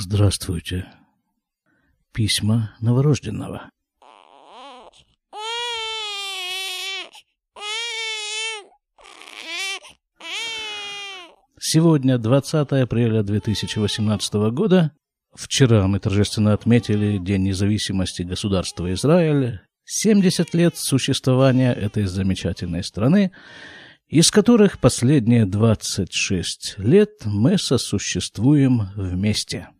Здравствуйте. Письма новорожденного. Сегодня 20 апреля 2018 года. Вчера мы торжественно отметили День независимости государства Израиль, 70 лет существования этой замечательной страны, из которых последние 26 лет мы сосуществуем вместе.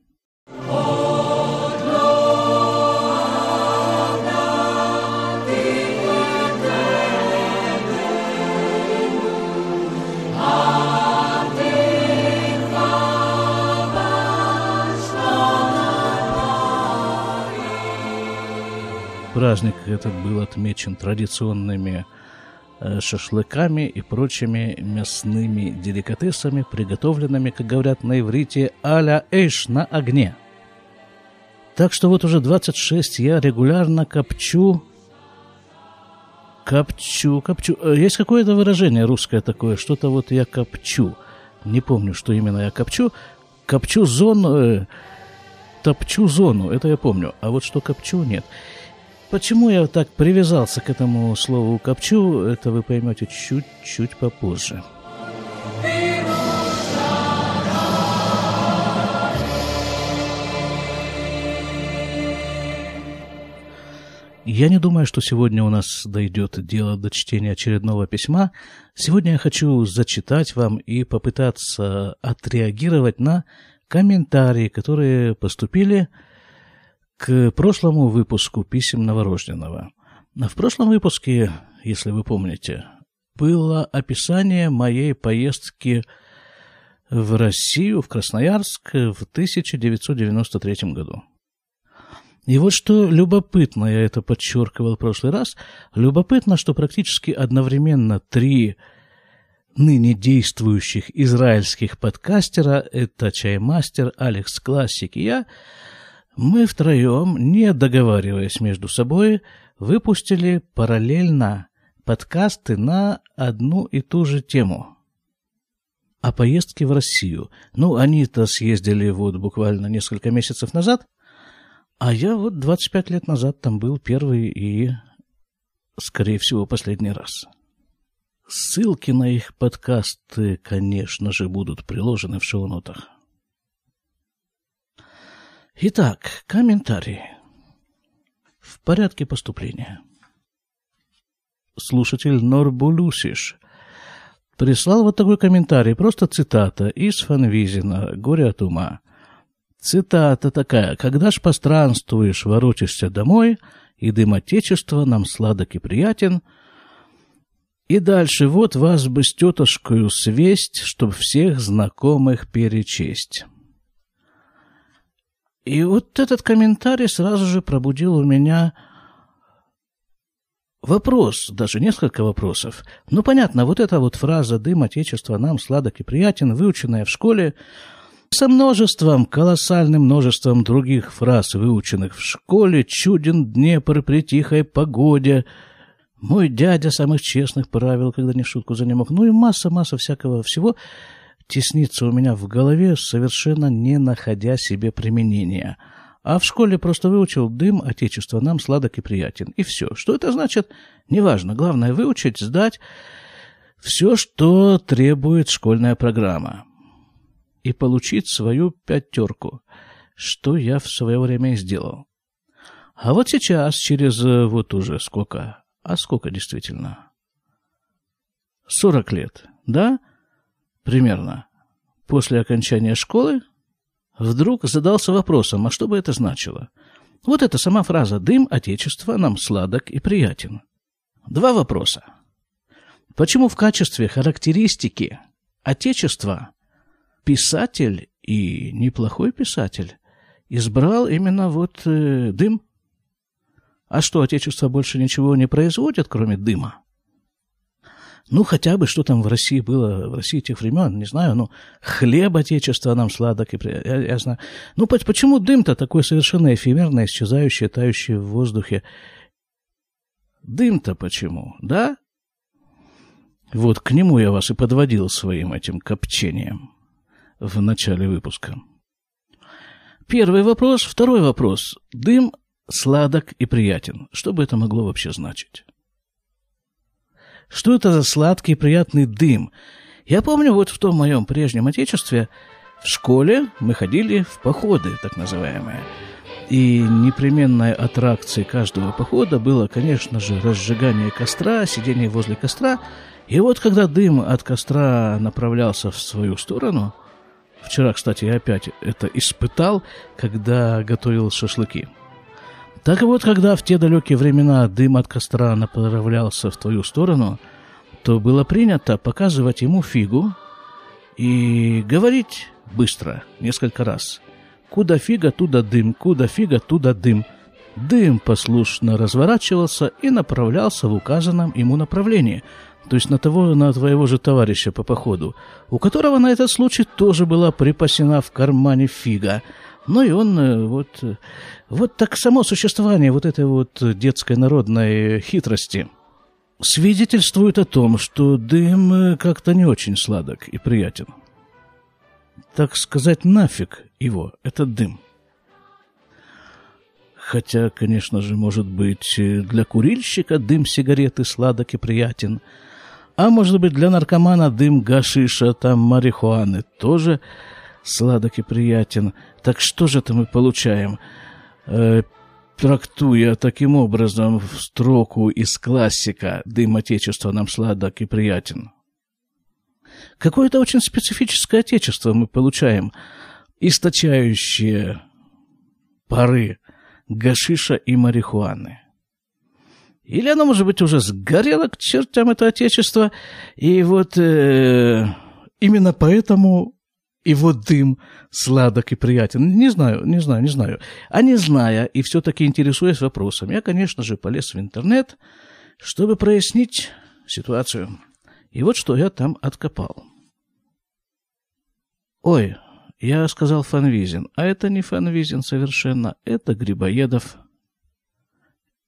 Праздник этот был отмечен традиционными шашлыками и прочими мясными деликатесами, приготовленными, как говорят на иврите, аля эш на огне. Так что вот уже 26 я регулярно копчу, копчу, копчу. Э, есть какое-то выражение русское такое, что-то вот я копчу. Не помню, что именно я копчу. Копчу зону, э, топчу зону, это я помню. А вот что копчу, нет. Почему я так привязался к этому слову «копчу», это вы поймете чуть-чуть попозже. Я не думаю, что сегодня у нас дойдет дело до чтения очередного письма. Сегодня я хочу зачитать вам и попытаться отреагировать на комментарии, которые поступили к прошлому выпуску писем новорожденного. В прошлом выпуске, если вы помните, было описание моей поездки в Россию, в Красноярск в 1993 году. И вот что любопытно, я это подчеркивал в прошлый раз, любопытно, что практически одновременно три ныне действующих израильских подкастера, это Чаймастер, Алекс Классик и я, мы втроем, не договариваясь между собой, выпустили параллельно подкасты на одну и ту же тему. О поездке в Россию. Ну, они-то съездили вот буквально несколько месяцев назад, а я вот 25 лет назад там был первый и, скорее всего, последний раз. Ссылки на их подкасты, конечно же, будут приложены в шоу-нотах. Итак, комментарии. В порядке поступления. Слушатель Норбулюсиш прислал вот такой комментарий, просто цитата из Фанвизина «Горе от ума». Цитата такая. «Когда ж постранствуешь, воротишься домой, и дым Отечества нам сладок и приятен». И дальше вот вас бы с тетушкою свесть, чтоб всех знакомых перечесть. И вот этот комментарий сразу же пробудил у меня вопрос, даже несколько вопросов. Ну, понятно, вот эта вот фраза «дым Отечества нам сладок и приятен», выученная в школе, со множеством, колоссальным множеством других фраз, выученных в школе, «чуден Днепр при тихой погоде», «мой дядя самых честных правил, когда не шутку за не мог», ну и масса-масса всякого всего – теснится у меня в голове, совершенно не находя себе применения. А в школе просто выучил дым Отечества нам сладок и приятен. И все. Что это значит? Неважно. Главное выучить, сдать все, что требует школьная программа. И получить свою пятерку, что я в свое время и сделал. А вот сейчас, через э, вот уже сколько, а сколько действительно? Сорок лет, да? Примерно после окончания школы, вдруг задался вопросом, а что бы это значило? Вот эта сама фраза «дым Отечества нам сладок и приятен». Два вопроса. Почему в качестве характеристики Отечества писатель и неплохой писатель избрал именно вот э, дым? А что, Отечество больше ничего не производит, кроме дыма? Ну, хотя бы, что там в России было, в России тех времен, не знаю, ну, хлеб отечества нам сладок, и, я, я знаю. Ну, почему дым-то такой совершенно эфемерный, исчезающий, тающий в воздухе? Дым-то почему, да? Вот к нему я вас и подводил своим этим копчением в начале выпуска. первый вопрос. Второй вопрос. Дым сладок и приятен. Что бы это могло вообще значить? Что это за сладкий и приятный дым? Я помню, вот в том моем прежнем отечестве в школе мы ходили в походы, так называемые. И непременной аттракцией каждого похода было, конечно же, разжигание костра, сидение возле костра. И вот когда дым от костра направлялся в свою сторону, вчера, кстати, я опять это испытал, когда готовил шашлыки – так вот, когда в те далекие времена дым от костра направлялся в твою сторону, то было принято показывать ему фигу и говорить быстро, несколько раз. Куда фига, туда дым, куда фига, туда дым. Дым послушно разворачивался и направлялся в указанном ему направлении, то есть на того, на твоего же товарища по походу, у которого на этот случай тоже была припасена в кармане фига – ну и он э, вот, э, вот так само существование вот этой вот детской народной хитрости свидетельствует о том, что дым э, как-то не очень сладок и приятен. Так сказать, нафиг его, этот дым. Хотя, конечно же, может быть, для курильщика дым сигареты сладок и приятен, а может быть, для наркомана дым гашиша, там, марихуаны тоже сладок и приятен. Так что же это мы получаем? Э, трактуя таким образом в строку из классика «Дым Отечества нам сладок и приятен». Какое-то очень специфическое Отечество мы получаем, источающее пары гашиша и марихуаны. Или оно, может быть, уже сгорело к чертям это Отечество, и вот э, именно поэтому и вот дым сладок и приятен. Не знаю, не знаю, не знаю. А не зная и все-таки интересуясь вопросом, я, конечно же, полез в интернет, чтобы прояснить ситуацию. И вот что я там откопал. Ой, я сказал Фанвизин, а это не Фанвизин совершенно, это Грибоедов.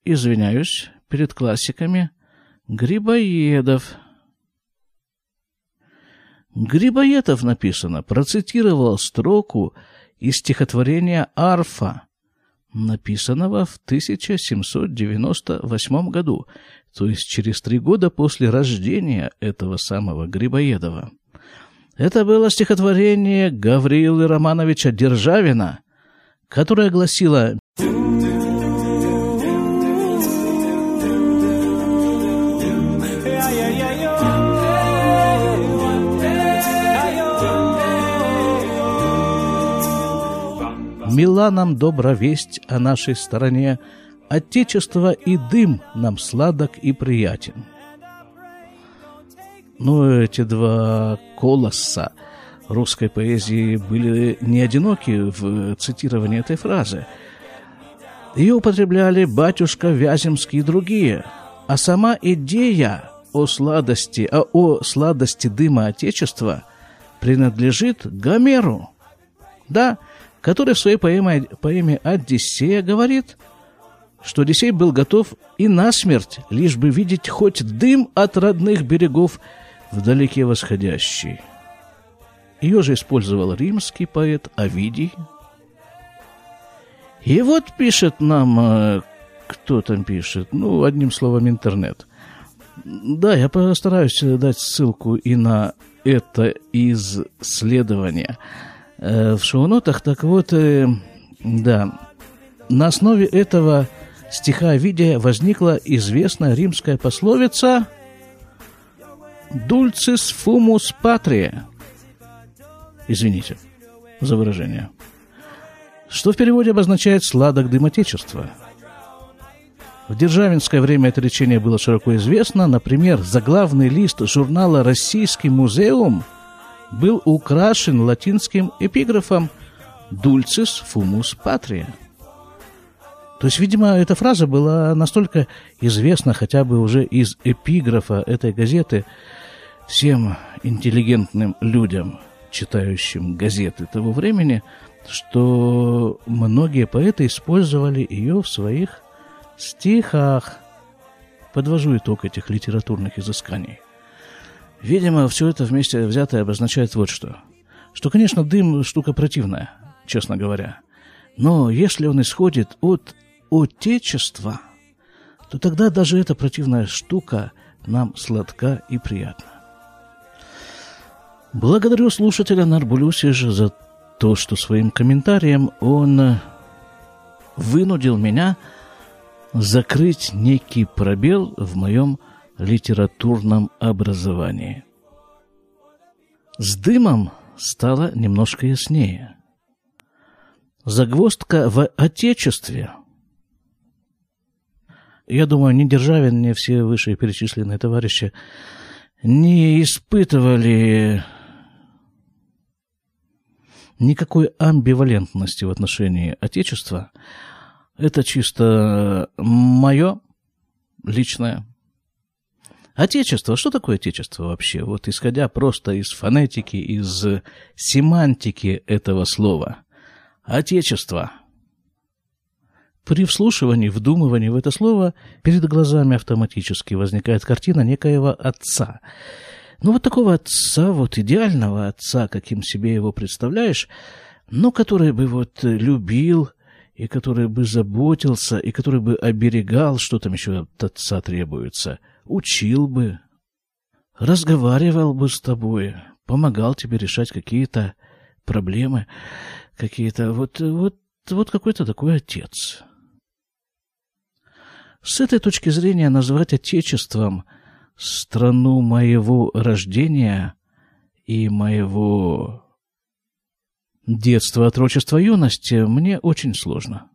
Извиняюсь перед классиками. Грибоедов. Грибоедов написано, процитировал строку из стихотворения «Арфа», написанного в 1798 году, то есть через три года после рождения этого самого Грибоедова. Это было стихотворение Гавриила Романовича Державина, которое гласило Мила нам добра весть о нашей стороне, Отечество и дым нам сладок и приятен. Ну, эти два колосса русской поэзии были не одиноки в цитировании этой фразы. Ее употребляли батюшка Вяземский и другие, а сама идея о сладости, а о сладости дыма Отечества принадлежит Гомеру. Да, который в своей поэме, поэме «Одиссея» говорит, что Одиссей был готов и на смерть, лишь бы видеть хоть дым от родных берегов вдалеке восходящий. Ее же использовал римский поэт Овидий. И вот пишет нам, э, кто там пишет, ну, одним словом, интернет. Да, я постараюсь дать ссылку и на это исследование – Э, в шоу-нотах. Так вот, э, да, на основе этого стиха видео возникла известная римская пословица «Dulcis fumus patria». Извините за выражение. Что в переводе обозначает «сладок дым Отечества». В державинское время это речение было широко известно. Например, заглавный лист журнала «Российский музеум» – был украшен латинским эпиграфом «Dulcis fumus patria». То есть, видимо, эта фраза была настолько известна хотя бы уже из эпиграфа этой газеты всем интеллигентным людям, читающим газеты того времени, что многие поэты использовали ее в своих стихах. Подвожу итог этих литературных изысканий – Видимо, все это вместе взятое обозначает вот что. Что, конечно, дым – штука противная, честно говоря. Но если он исходит от Отечества, то тогда даже эта противная штука нам сладка и приятна. Благодарю слушателя Нарбулюсижа за то, что своим комментарием он вынудил меня закрыть некий пробел в моем литературном образовании. С дымом стало немножко яснее. Загвоздка в Отечестве. Я думаю, ни Державин, ни все вышеперечисленные товарищи не испытывали никакой амбивалентности в отношении Отечества. Это чисто мое личное. Отечество, что такое Отечество вообще? Вот исходя просто из фонетики, из семантики этого слова. Отечество. При вслушивании, вдумывании в это слово перед глазами автоматически возникает картина некоего отца – ну, вот такого отца, вот идеального отца, каким себе его представляешь, но который бы вот любил, и который бы заботился, и который бы оберегал, что там еще от отца требуется, учил бы, разговаривал бы с тобой, помогал тебе решать какие-то проблемы, какие-то вот, вот, вот какой-то такой отец. С этой точки зрения назвать отечеством – страну моего рождения и моего детства, отрочества, юности мне очень сложно.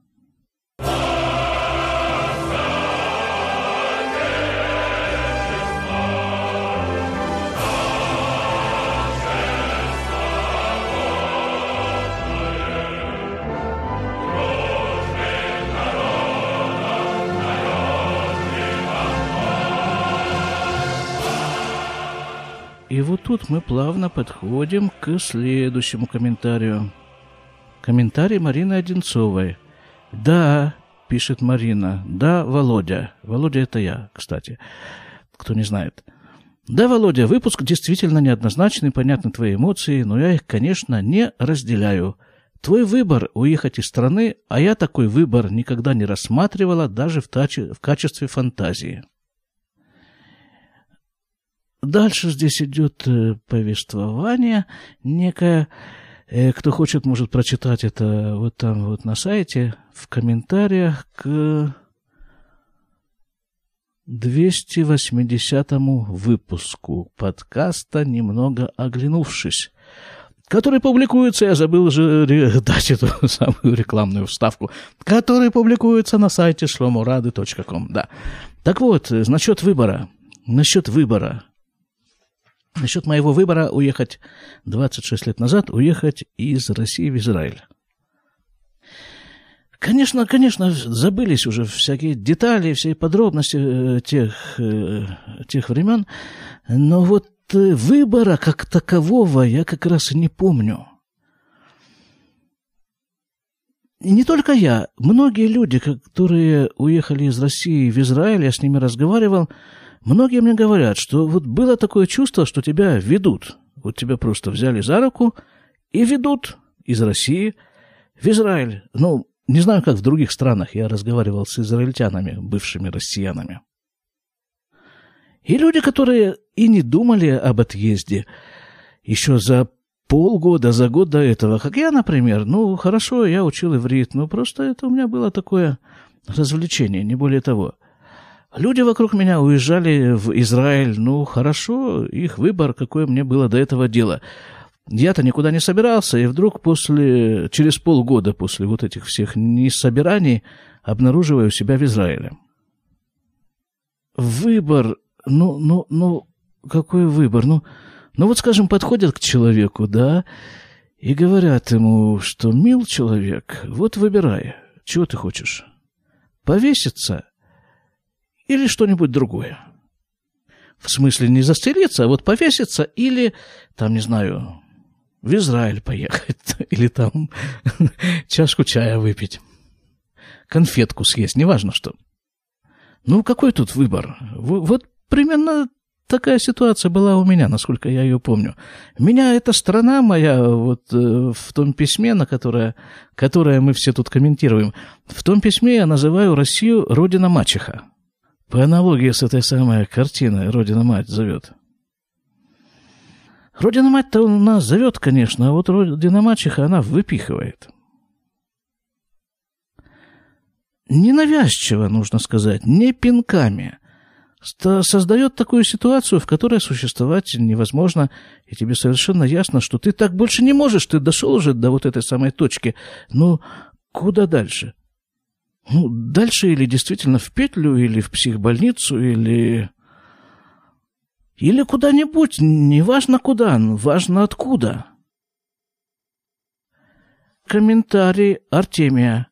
Вот тут мы плавно подходим к следующему комментарию. Комментарий Марины Одинцовой. «Да», — пишет Марина, — «да, Володя». Володя — это я, кстати, кто не знает. «Да, Володя, выпуск действительно неоднозначный, понятны твои эмоции, но я их, конечно, не разделяю. Твой выбор — уехать из страны, а я такой выбор никогда не рассматривала даже в, таче, в качестве фантазии». Дальше здесь идет э, повествование некое. Э, кто хочет, может прочитать это вот там вот на сайте, в комментариях к 280 выпуску подкаста «Немного оглянувшись», который публикуется, я забыл же дать эту самую рекламную вставку, который публикуется на сайте шломурады.ком, да. Так вот, э, насчет выбора, насчет выбора – Насчет моего выбора уехать 26 лет назад, уехать из России в Израиль. Конечно, конечно, забылись уже всякие детали, все подробности э, тех, э, тех времен, но вот э, выбора как такового я как раз и не помню. И не только я, многие люди, которые уехали из России в Израиль, я с ними разговаривал, Многие мне говорят, что вот было такое чувство, что тебя ведут. Вот тебя просто взяли за руку и ведут из России в Израиль. Ну, не знаю, как в других странах. Я разговаривал с израильтянами, бывшими россиянами. И люди, которые и не думали об отъезде еще за полгода, за год до этого, как я, например, ну, хорошо, я учил иврит, но просто это у меня было такое развлечение, не более того – Люди вокруг меня уезжали в Израиль. Ну, хорошо, их выбор, какое мне было до этого дело. Я-то никуда не собирался, и вдруг после, через полгода после вот этих всех несобираний обнаруживаю себя в Израиле. Выбор, ну, ну, ну, какой выбор? Ну, ну вот, скажем, подходят к человеку, да, и говорят ему, что мил человек, вот выбирай, чего ты хочешь? Повеситься или что-нибудь другое. В смысле не застрелиться, а вот повеситься или, там, не знаю, в Израиль поехать, или там чашку чая выпить, конфетку съесть, неважно что. Ну, какой тут выбор? Вот примерно такая ситуация была у меня, насколько я ее помню. Меня эта страна моя, вот э, в том письме, на которое, которое мы все тут комментируем, в том письме я называю Россию «Родина мачеха». По аналогии с этой самой картиной «Родина-мать» зовет. Родина-мать-то у нас зовет, конечно, а вот Родина-мачеха она выпихивает. Ненавязчиво, нужно сказать, не пинками – создает такую ситуацию, в которой существовать невозможно, и тебе совершенно ясно, что ты так больше не можешь, ты дошел уже до вот этой самой точки. Ну, куда дальше? Ну, дальше или действительно в петлю, или в психбольницу, или... Или куда-нибудь, неважно куда, важно откуда. Комментарий Артемия.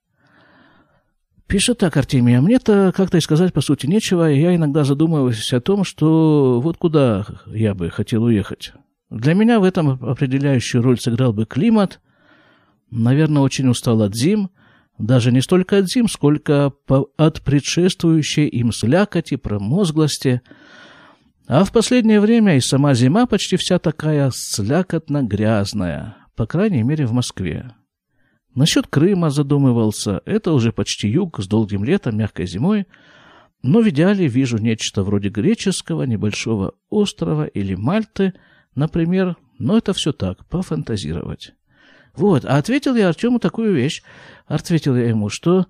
Пишет так, Артемий, а мне-то как-то и сказать по сути нечего, и я иногда задумываюсь о том, что вот куда я бы хотел уехать. Для меня в этом определяющую роль сыграл бы климат. Наверное, очень устал от зим, даже не столько от зим, сколько от предшествующей им слякоти, промозглости. А в последнее время и сама зима почти вся такая слякотно-грязная, по крайней мере в Москве. Насчет Крыма задумывался. Это уже почти юг с долгим летом, мягкой зимой. Но в идеале вижу нечто вроде греческого небольшого острова или Мальты, например. Но это все так, пофантазировать. Вот, а ответил я Артему такую вещь. Ответил я ему, что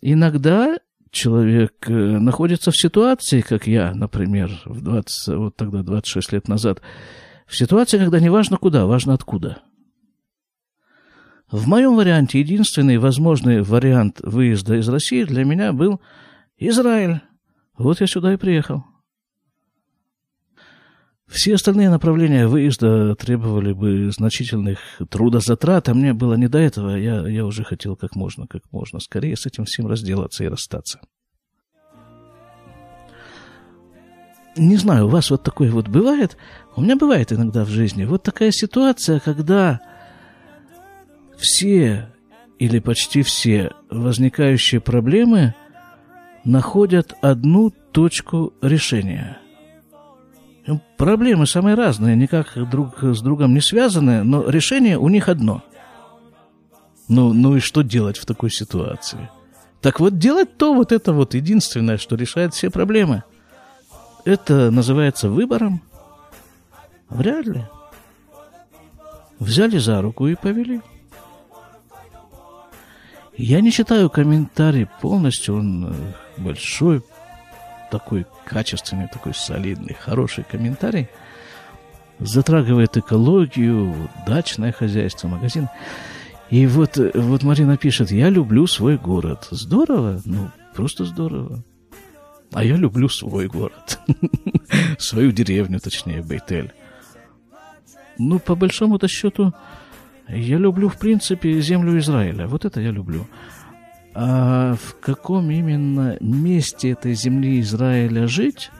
иногда человек э, находится в ситуации, как я, например, в 20, вот тогда 26 лет назад, в ситуации, когда не важно куда, важно откуда – в моем варианте единственный возможный вариант выезда из России для меня был Израиль. Вот я сюда и приехал. Все остальные направления выезда требовали бы значительных трудозатрат, а мне было не до этого. Я, я уже хотел как можно, как можно скорее с этим всем разделаться и расстаться. Не знаю, у вас вот такое вот бывает? У меня бывает иногда в жизни. Вот такая ситуация, когда все или почти все возникающие проблемы находят одну точку решения. Проблемы самые разные, никак друг с другом не связаны, но решение у них одно. Ну, ну и что делать в такой ситуации? Так вот, делать то вот это вот единственное, что решает все проблемы. Это называется выбором? Вряд ли. Взяли за руку и повели. Я не читаю комментарий полностью, он большой, такой качественный, такой солидный, хороший комментарий. Затрагивает экологию, дачное хозяйство, магазин. И вот, вот Марина пишет, я люблю свой город. Здорово? Ну, просто здорово. А я люблю свой город. Свою деревню, точнее, Бейтель. Ну, по большому-то счету, я люблю, в принципе, землю Израиля. Вот это я люблю. А в каком именно месте этой земли Израиля жить?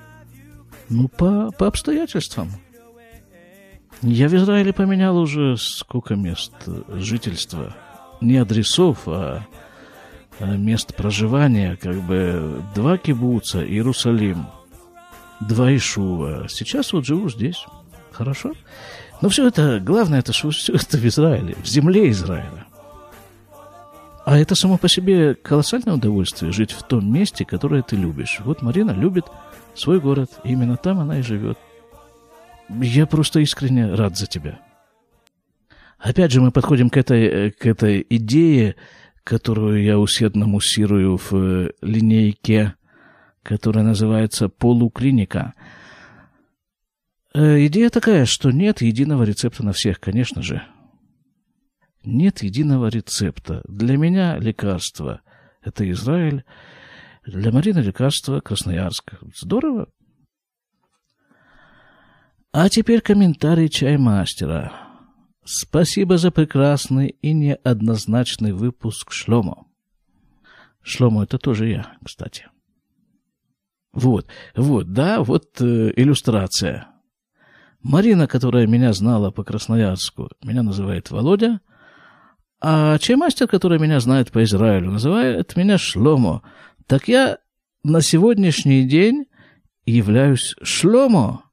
Ну, по, по обстоятельствам. Я в Израиле поменял уже сколько мест жительства. Не адресов, а, а мест проживания. Как бы два кибуца, Иерусалим, два Ишува. Сейчас вот живу здесь. Хорошо? Но все это, главное, это что все это в Израиле, в земле Израиля. А это само по себе колоссальное удовольствие жить в том месте, которое ты любишь. Вот Марина любит свой город, именно там она и живет. Я просто искренне рад за тебя. Опять же, мы подходим к этой, к этой идее, которую я усердно муссирую в э, линейке, которая называется полуклиника – Э, идея такая, что нет единого рецепта на всех, конечно же. Нет единого рецепта. Для меня лекарство – это Израиль, для Марины лекарство – Красноярск. Здорово. А теперь комментарий чаймастера. Спасибо за прекрасный и неоднозначный выпуск Шломо. Шломо – это тоже я, кстати. Вот, вот, да, вот э, иллюстрация – Марина, которая меня знала по Красноярску, меня называет Володя, а чаймастер, который меня знает по Израилю, называет меня Шломо. Так я на сегодняшний день являюсь Шломо.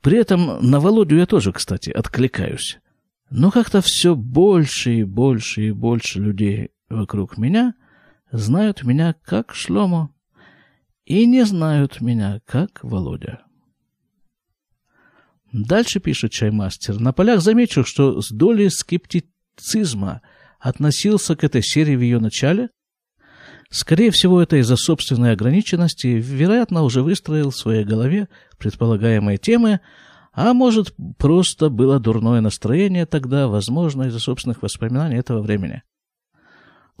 При этом на Володю я тоже, кстати, откликаюсь. Но как-то все больше и больше и больше людей вокруг меня знают меня как Шломо и не знают меня как Володя. Дальше пишет чаймастер. На полях замечу, что с долей скептицизма относился к этой серии в ее начале. Скорее всего, это из-за собственной ограниченности. Вероятно, уже выстроил в своей голове предполагаемые темы, а может, просто было дурное настроение тогда, возможно, из-за собственных воспоминаний этого времени.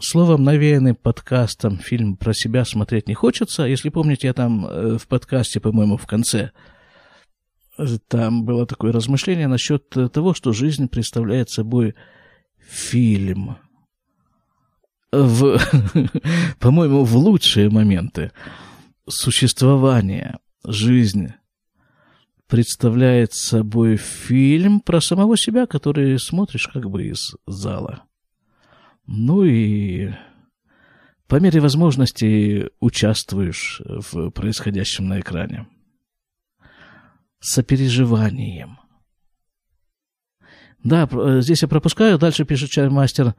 Словом, навеянный подкастом фильм про себя смотреть не хочется. Если помните, я там э, в подкасте, по-моему, в конце там было такое размышление насчет того, что жизнь представляет собой фильм. В, по-моему, в лучшие моменты существования жизни представляет собой фильм про самого себя, который смотришь как бы из зала. Ну и по мере возможности участвуешь в происходящем на экране сопереживанием. Да, э, здесь я пропускаю, дальше пишет чаймастер.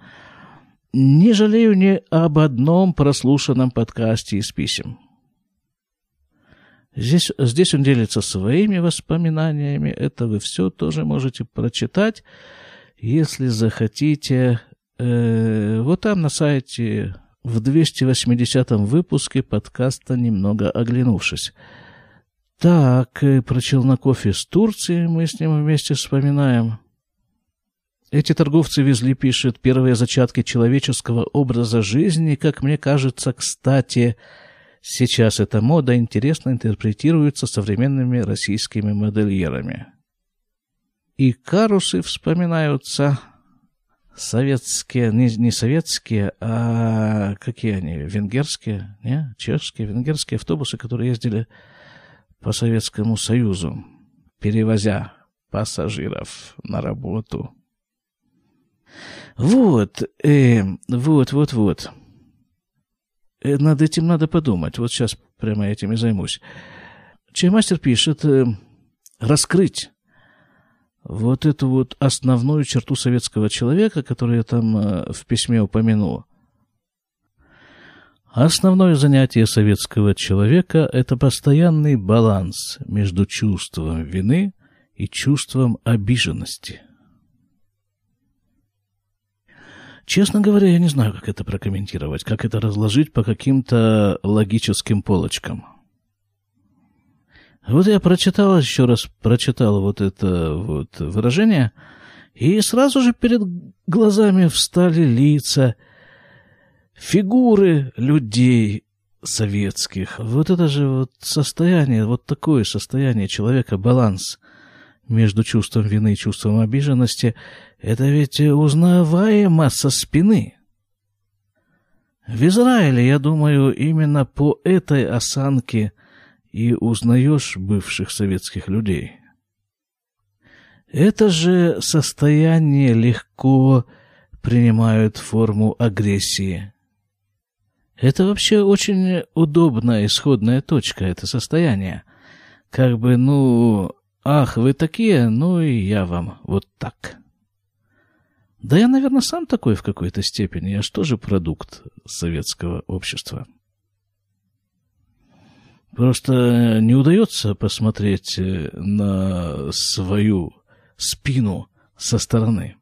Не жалею ни об одном прослушанном подкасте из писем. Здесь, здесь он делится своими воспоминаниями. Это вы все тоже можете прочитать, если захотите. Э, вот там на сайте в 280 выпуске подкаста «Немного оглянувшись». Так, э, про челноков из Турции мы с ним вместе вспоминаем. Эти торговцы везли, пишет, первые зачатки человеческого образа жизни, как мне кажется, кстати, сейчас эта мода интересно интерпретируется современными российскими модельерами. И карусы вспоминаются советские, не, не советские, а какие они, венгерские, не, чешские, венгерские автобусы, которые ездили по Советскому Союзу, перевозя пассажиров на работу. Вот, э, вот, вот, вот. Э, над этим надо подумать. Вот сейчас прямо этим и займусь. Чаймастер пишет э, раскрыть вот эту вот основную черту советского человека, которую я там э, в письме упомянул. Основное занятие советского человека – это постоянный баланс между чувством вины и чувством обиженности. Честно говоря, я не знаю, как это прокомментировать, как это разложить по каким-то логическим полочкам. Вот я прочитал, еще раз прочитал вот это вот выражение, и сразу же перед глазами встали лица – фигуры людей советских. Вот это же вот состояние, вот такое состояние человека, баланс между чувством вины и чувством обиженности, это ведь узнаваемо со спины. В Израиле, я думаю, именно по этой осанке и узнаешь бывших советских людей. Это же состояние легко принимают форму агрессии. Это вообще очень удобная исходная точка, это состояние. Как бы, ну, ах, вы такие, ну и я вам вот так. Да я, наверное, сам такой в какой-то степени. Я же тоже продукт советского общества. Просто не удается посмотреть на свою спину со стороны.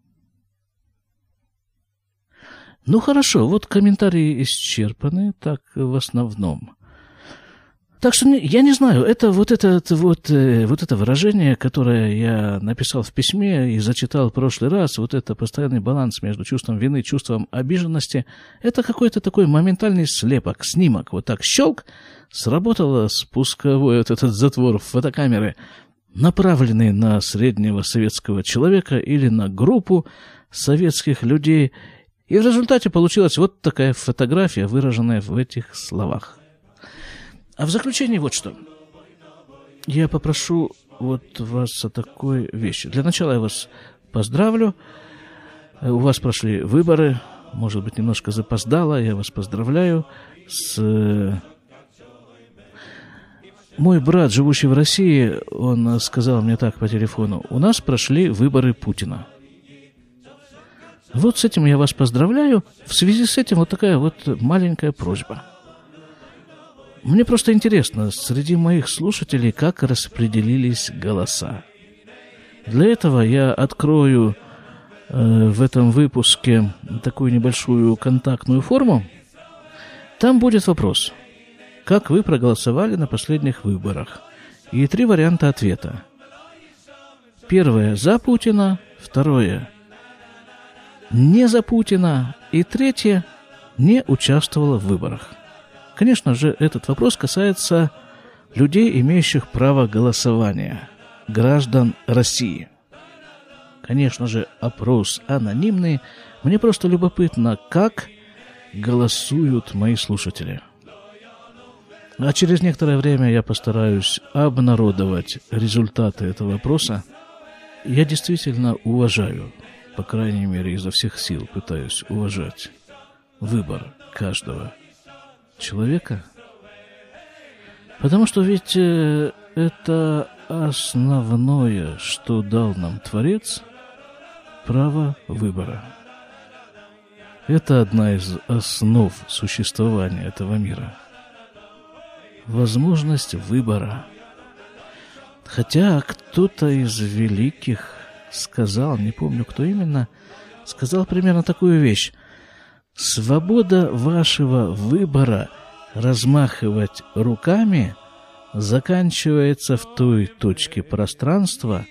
Ну хорошо, вот комментарии исчерпаны, так в основном. Так что я не знаю, это вот это вот, э, вот это выражение, которое я написал в письме и зачитал в прошлый раз, вот это постоянный баланс между чувством вины и чувством обиженности, это какой-то такой моментальный слепок, снимок, вот так щелк, сработало спусковой вот этот затвор фотокамеры, направленный на среднего советского человека или на группу советских людей – и в результате получилась вот такая фотография, выраженная в этих словах. А в заключение вот что. Я попрошу вот вас о такой вещи. Для начала я вас поздравлю. У вас прошли выборы. Может быть, немножко запоздало. Я вас поздравляю с Мой брат, живущий в России, он сказал мне так по телефону, у нас прошли выборы Путина. Вот с этим я вас поздравляю. В связи с этим вот такая вот маленькая просьба. Мне просто интересно, среди моих слушателей, как распределились голоса. Для этого я открою э, в этом выпуске такую небольшую контактную форму. Там будет вопрос, как вы проголосовали на последних выборах. И три варианта ответа. Первое – за Путина. Второе – не за Путина. И третье – не участвовала в выборах. Конечно же, этот вопрос касается людей, имеющих право голосования – граждан России. Конечно же, опрос анонимный. Мне просто любопытно, как голосуют мои слушатели. А через некоторое время я постараюсь обнародовать результаты этого опроса. Я действительно уважаю, по крайней мере, изо всех сил пытаюсь уважать выбор каждого человека. Потому что ведь э, это основное, что дал нам Творец, право выбора. Это одна из основ существования этого мира. Возможность выбора. Хотя кто-то из великих сказал, не помню кто именно, сказал примерно такую вещь. Свобода вашего выбора размахивать руками – заканчивается в той точке пространства,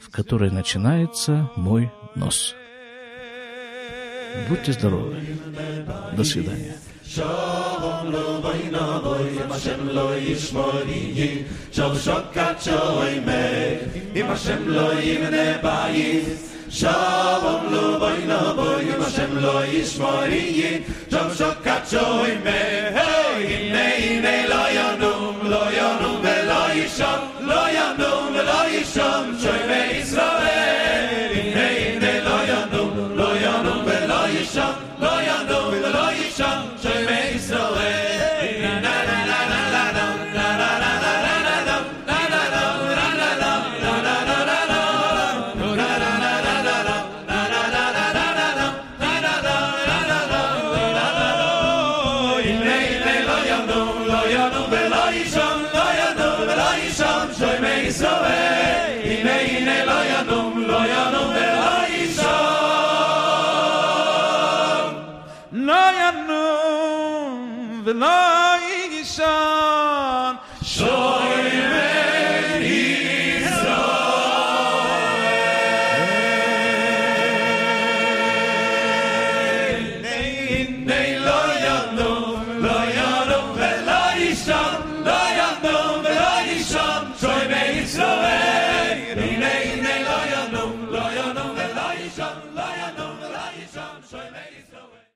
в которой начинается мой нос. Будьте здоровы. До свидания. Bayna boy, im Hashem lo yishmori, shal shokat shoy me, im Hashem lo yimne bayis. Shalom lo boy no boy, Hashem lo yishmoriyin, Jom shokacho imei.